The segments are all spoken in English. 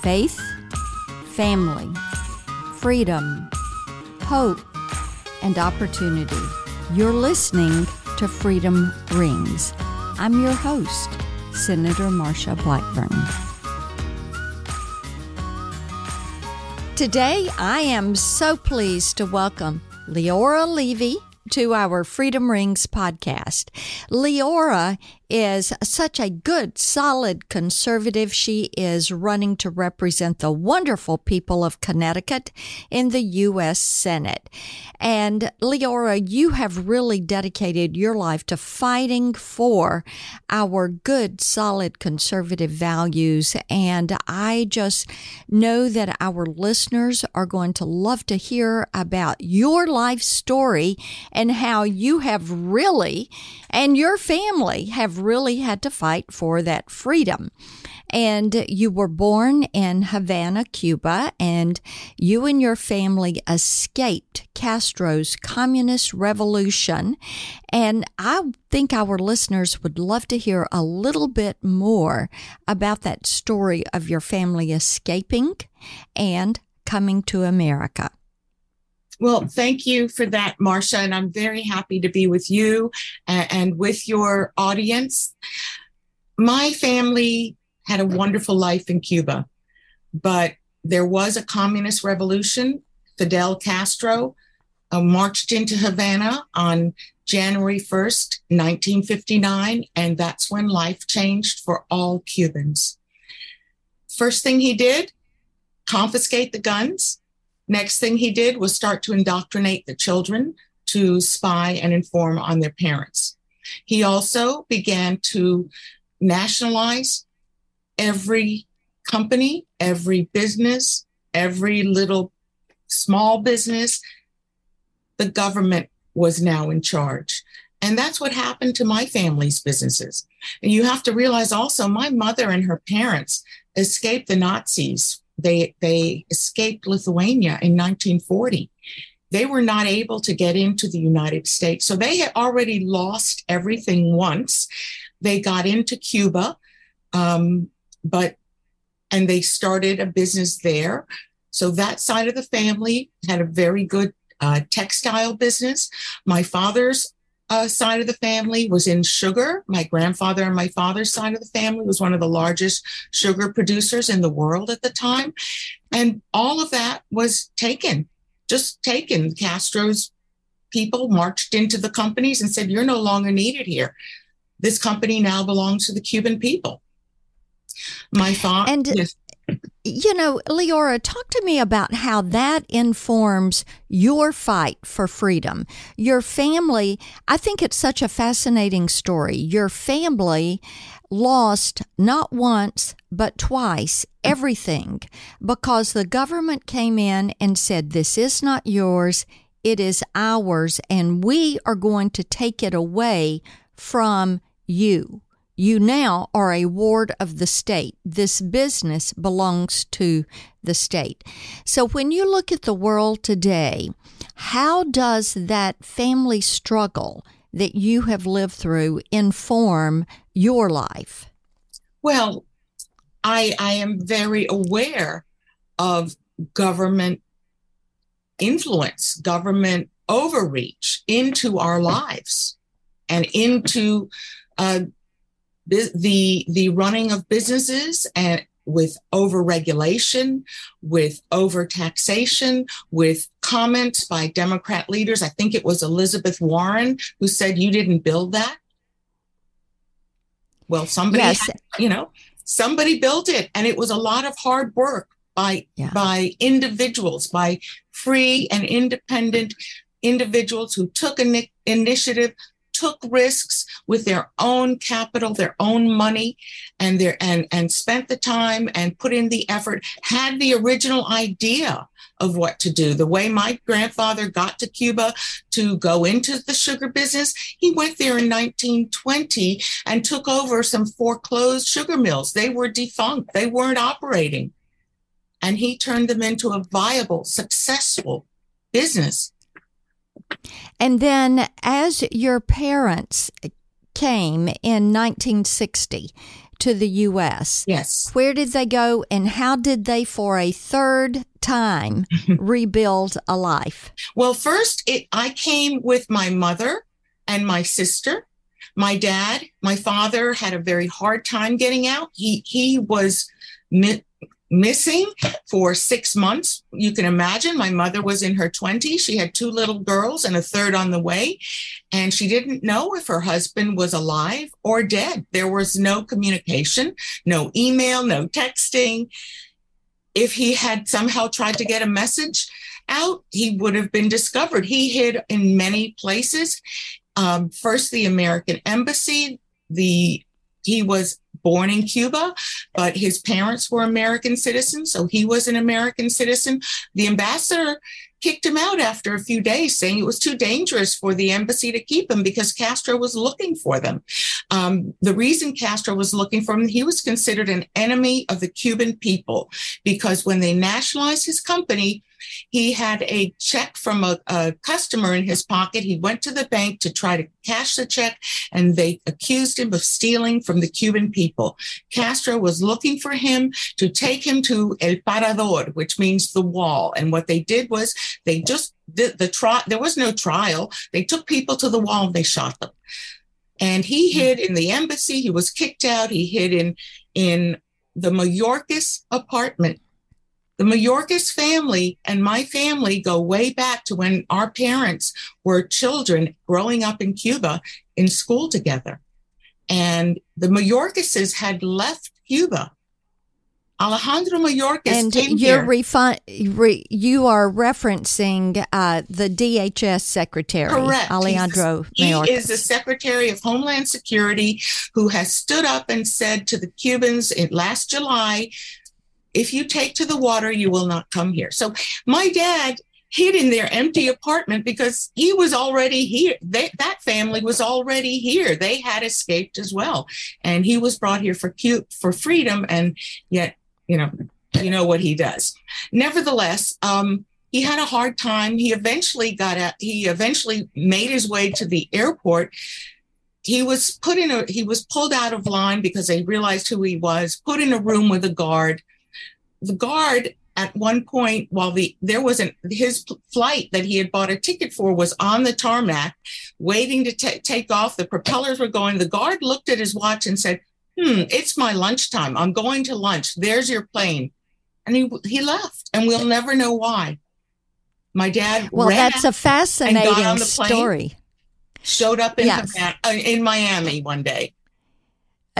faith, family, freedom, hope, and opportunity. You're listening to Freedom Rings. I'm your host, Senator Marsha Blackburn. Today, I am so pleased to welcome Leora Levy to our Freedom Rings podcast. Leora is such a good, solid conservative. She is running to represent the wonderful people of Connecticut in the U.S. Senate. And Leora, you have really dedicated your life to fighting for our good, solid conservative values. And I just know that our listeners are going to love to hear about your life story and how you have really, and your family have really had to fight for that freedom. And you were born in Havana, Cuba, and you and your family escaped Castro's communist revolution. And I think our listeners would love to hear a little bit more about that story of your family escaping and coming to America. Well, thank you for that, Marsha. And I'm very happy to be with you and, with your audience. My family had a wonderful life in Cuba, but there was a communist revolution. Fidel Castro uh, marched into Havana on January 1st, 1959, and that's when life changed for all Cubans. First thing he did, confiscate the guns Next thing he did was start to indoctrinate the children to spy and inform on their parents. He also began to nationalize every company, every business, every little small business. The government was now in charge. And that's what happened to my family's businesses. And you have to realize also, my mother and her parents escaped the Nazis they they escaped Lithuania in 1940. They were not able to get into the United States, so they had already lost everything once. They got into Cuba, um, but and they started a business there. So that side of the family had a very good uh, textile business. My father's uh, side of the family was in sugar. My grandfather and my father's side of the family was one of the largest sugar producers in the world at the time. And all of that was taken, just taken. Castro's people marched into the companies and said, You're no longer needed here. This company now belongs to the Cuban people. My father. And yes you know, Leora, talk to me about how that informs your fight for freedom. Your family, I think it's such a fascinating story. Your family lost not once, but twice everything because the government came in and said, This is not yours, it is ours, and we are going to take it away from you. You now are a ward of the state. This business belongs to the state. So when you look at the world today, how does that family struggle that you have lived through inform your life? Well, I, I am very aware of government influence, government overreach into our lives and into uh, the the running of businesses and with over regulation, with over taxation, with comments by Democrat leaders. I think it was Elizabeth Warren who said, You didn't build that. Well, somebody, yes. had, you know, somebody built it. And it was a lot of hard work by, yeah. by individuals, by free and independent individuals who took an initiative, took risks with their own capital, their own money, and their and and spent the time and put in the effort, had the original idea of what to do. The way my grandfather got to Cuba to go into the sugar business, he went there in 1920 and took over some foreclosed sugar mills. They were defunct, they weren't operating. And he turned them into a viable, successful business and then, as your parents came in 1960 to the U.S. Yes. Where did they go, and how did they, for a third time, rebuild a life? Well, first, it, I came with my mother and my sister. My dad, my father had a very hard time getting out. He he was mi- missing for six months. You can imagine my mother was in her 20s. She had two little girls and a third on the way. And she didn't know if her husband was alive or dead. There was no communication, no email, no texting. If he had somehow tried to get a message out, he would have been discovered. He hid in many places. Um, first, the American embassy, the he was born in Cuba, but his parents were American citizens, so he was an American citizen. The ambassador kicked him out after a few days, saying it was too dangerous for the embassy to keep him because Castro was looking for them. Um, the reason Castro was looking for him, he was considered an enemy of the Cuban people because when they nationalized his company, he had a check from a, a, customer in his pocket. He went to the bank to try to cash the check, and they accused him of stealing from the Cuban people. Castro was looking for him to take him to el paredón, which means the wall. And what they did was they just did the trial. There was no trial. They took people to the wall and they shot them. And he hmm. hid in the embassy. He was kicked out. He hid in in the Mayorkas apartment the Mayorkas family and my family go way back to when our parents were children growing up in Cuba in school together. And the Mayorkases had left Cuba. Alejandro Mayorkas and you're refi- re- you are referencing uh, the DHS secretary, Correct. Alejandro He's, Mayorkas. He is the Secretary of Homeland Security who has stood up and said to the Cubans in last July if you take to the water, you will not come here. So my dad hid in their empty apartment because he was already here. They, that family was already here. They had escaped as well, and he was brought here for cute for freedom. And yet, you know, you know what he does. Nevertheless, um, he had a hard time. He eventually got out. He eventually made his way to the airport. He was put in a. He was pulled out of line because they realized who he was. Put in a room with a guard the guard at one point while the there wasn't his flight that he had bought a ticket for was on the tarmac waiting to t- take off. The propellers were going. The guard looked at his watch and said hmm it's my lunchtime. I'm going to lunch. There's your plane. And he he left and we'll never know why. My dad well that's a fascinating story. showed up in, yes. Uh, in miami one day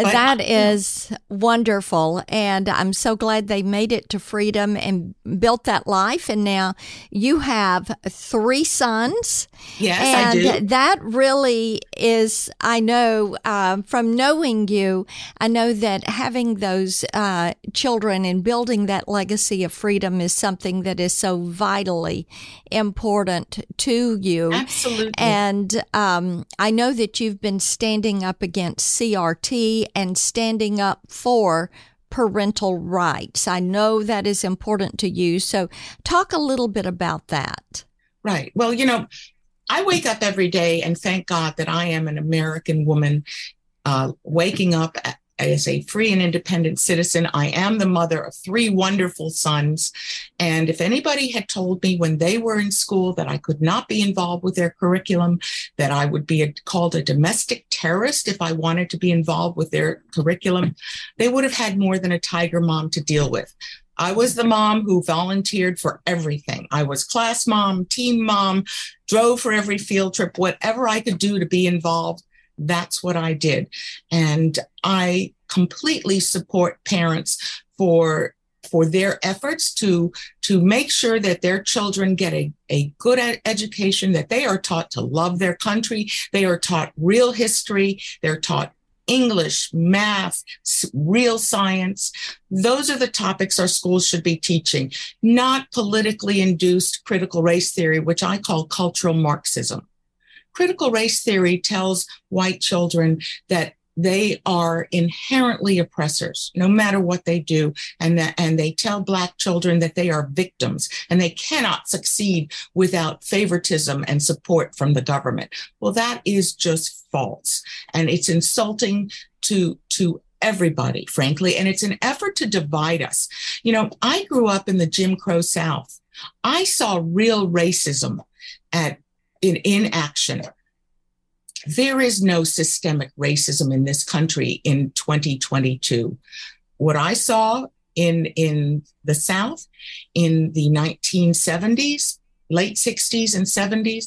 that is wonderful. And I'm so glad they made it to freedom and built that life. And now you have three sons. Yes, and I do. that really is, I know uh, from knowing you, I know that having those uh, children and building that legacy of freedom is something that is so vitally important to you. Absolutely. And um, I know that you've been standing up against CRT and standing up for parental rights. I know that is important to you. So, talk a little bit about that. Right. Well, you know, I wake up every day and thank God that I am an American woman uh, waking up as a free and independent citizen. I am the mother of three wonderful sons. And if anybody had told me when they were in school that I could not be involved with their curriculum, that I would be a, called a domestic terrorist if I wanted to be involved with their curriculum, they would have had more than a tiger mom to deal with. I was the mom who volunteered for everything. I was class mom, team mom, drove for every field trip, whatever I could do to be involved that's what I did. And I completely support parents for for their efforts to to make sure that their children get a, a good education that they are taught to love their country. They are taught real history. They're taught english math real science. Those are the topics our schools should be teaching not politically induced critical race theory which i call cultural marxism critical race theory tells white children that they are inherently oppressors no matter what they do and that and they tell black children that they are victims and they cannot succeed without favoritism and support from the government well that is just false and it's insulting to to everybody, frankly, and it's an effort to divide us. You know, I grew up in the Jim Crow South. I saw real racism at in, inaction. There is no systemic racism in this country in 2022. What I saw in, in the South in the 1970s, late 60s and 70s,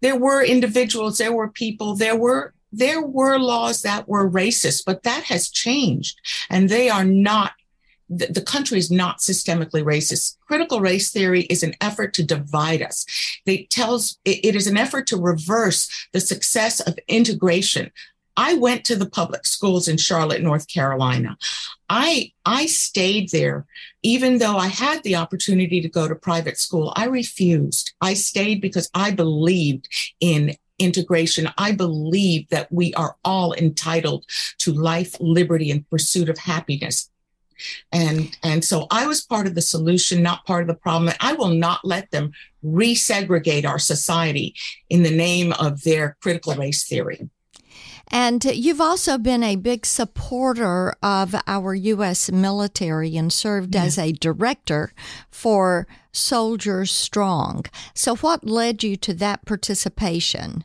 there were individuals, there were people, there were there were laws that were racist, but that has changed and they are not the, the country is not systemically racist. Critical race theory is an effort to divide us. It tells it, it is an effort to reverse the success of integration. I went to the public schools in Charlotte, North Carolina. I I stayed there even though I had the opportunity to go to private school. I refused. I stayed because I believed in integration. I believe that we are all entitled to life, liberty, and pursuit of happiness. And, and so I was part of the solution, not part of the problem. I will not let them resegregate our society in the name of their critical race theory. And you've also been a big supporter of our U.S. military and served yeah. as a director for Soldiers Strong. So, what led you to that participation?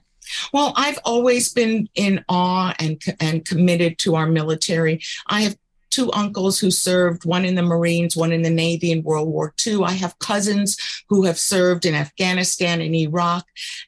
Well, I've always been in awe and, and committed to our military. I have two uncles who served, one in the Marines, one in the Navy in World War II. I have cousins who have served in Afghanistan and Iraq.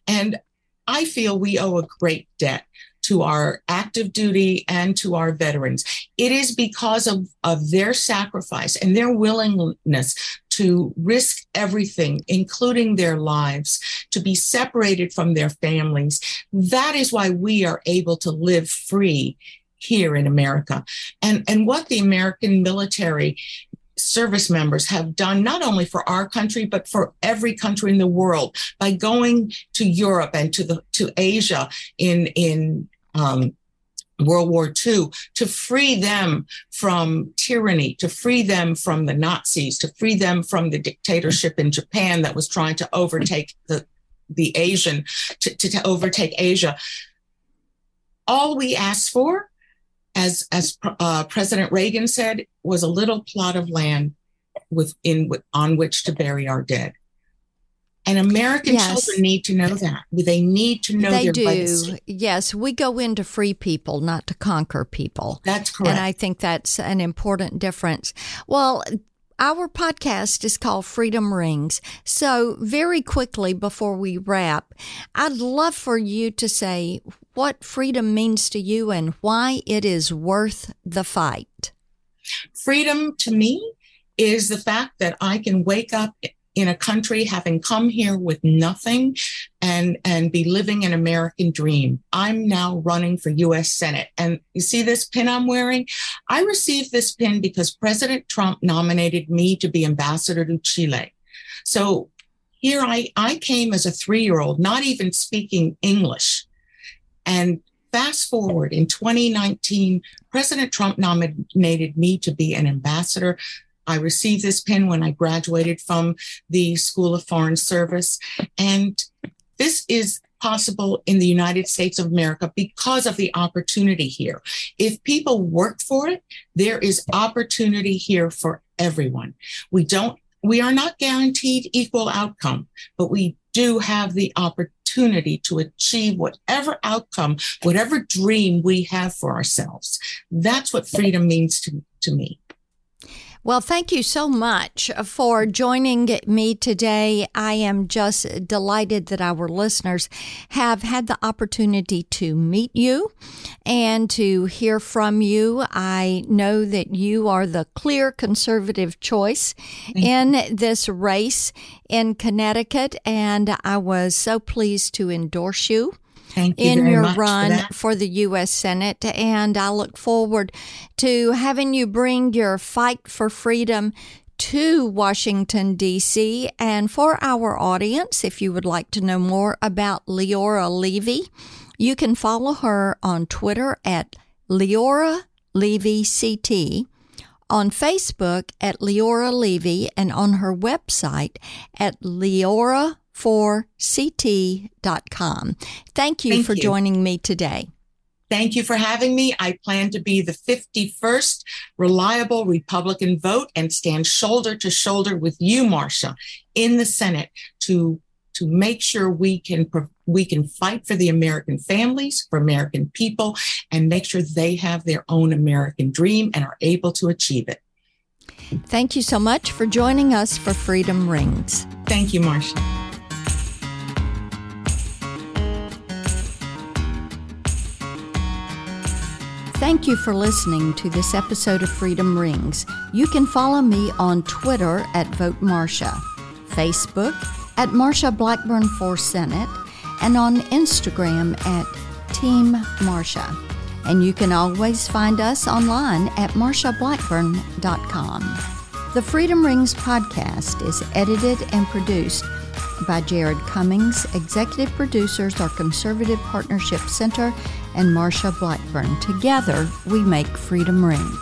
And I feel we owe a great debt to our active duty and to our veterans. It is because of, of their sacrifice and their willingness to risk everything, including their lives, to be separated from their families. That is why we are able to live free here in America. And, and what the American military service members have done not only for our country but for every country in the world by going to Europe and to the to Asia in in um, World War II to free them from tyranny, to free them from the Nazis, to free them from the dictatorship in Japan that was trying to overtake the the Asian to, to, to overtake Asia. All we asked for as as uh, President Reagan said, was a little plot of land within on which to bury our dead. And American yes. children need to know that. They need to know they their do. Legacy. Yes, we go in to free people, not to conquer people. That's correct. And I think that's an important difference. Well, our podcast is called Freedom Rings. So, very quickly before we wrap, I'd love for you to say what freedom means to you and why it is worth the fight. Freedom to me is the fact that I can wake up in a country having come here with nothing and and be living an American dream. I'm now running for US Senate. And you see this pin I'm wearing? I received this pin because President Trump nominated me to be ambassador to Chile. So here I, I came as a three year old, not even speaking English. And fast forward in 2019, President Trump nominated me to be an ambassador. I received this pin when I graduated from the School of Foreign Service. And this is possible in the United States of America because of the opportunity here. If people work for it, there is opportunity here for everyone. We don't we are not guaranteed equal outcome, but we do have the opportunity to achieve whatever outcome, whatever dream we have for ourselves. That's what freedom means to, to me. Well, thank you so much for joining me today. I am just delighted that our listeners have had the opportunity to meet you and to hear from you. I know that you are the clear conservative choice in this race in Connecticut, and I was so pleased to endorse you. You in your run for, for, the U.S. Senate. And I look forward to having you bring your fight for freedom to Washington, D.C. And for our audience, if you would like to know more about Leora Levy, you can follow her on Twitter at Leora Levy CT on Facebook at Leora Levy and on her website at Leora for ct.com. Thank you Thank for you. joining me today. Thank you for having me. I plan to be the 51st reliable Republican vote and stand shoulder to shoulder with you, Marsha, in the Senate to to make sure we can we can fight for the American families, for American people, and make sure they have their own American dream and are able to achieve it. Thank you so much for joining us for Freedom Rings. Thank you, Marsha. Thank you for listening to this episode of Freedom Rings. You can follow me on Twitter at Vote Marsha, Facebook at Marsha Blackburn for Senate, and on Instagram at Team Marsha. And you can always find us online at marshablackburn.com. The Freedom Rings podcast is edited and produced by Jared Cummings. Executive producers are Conservative Partnership Center and Marsha Blackburn. Together, we make Freedom Ring.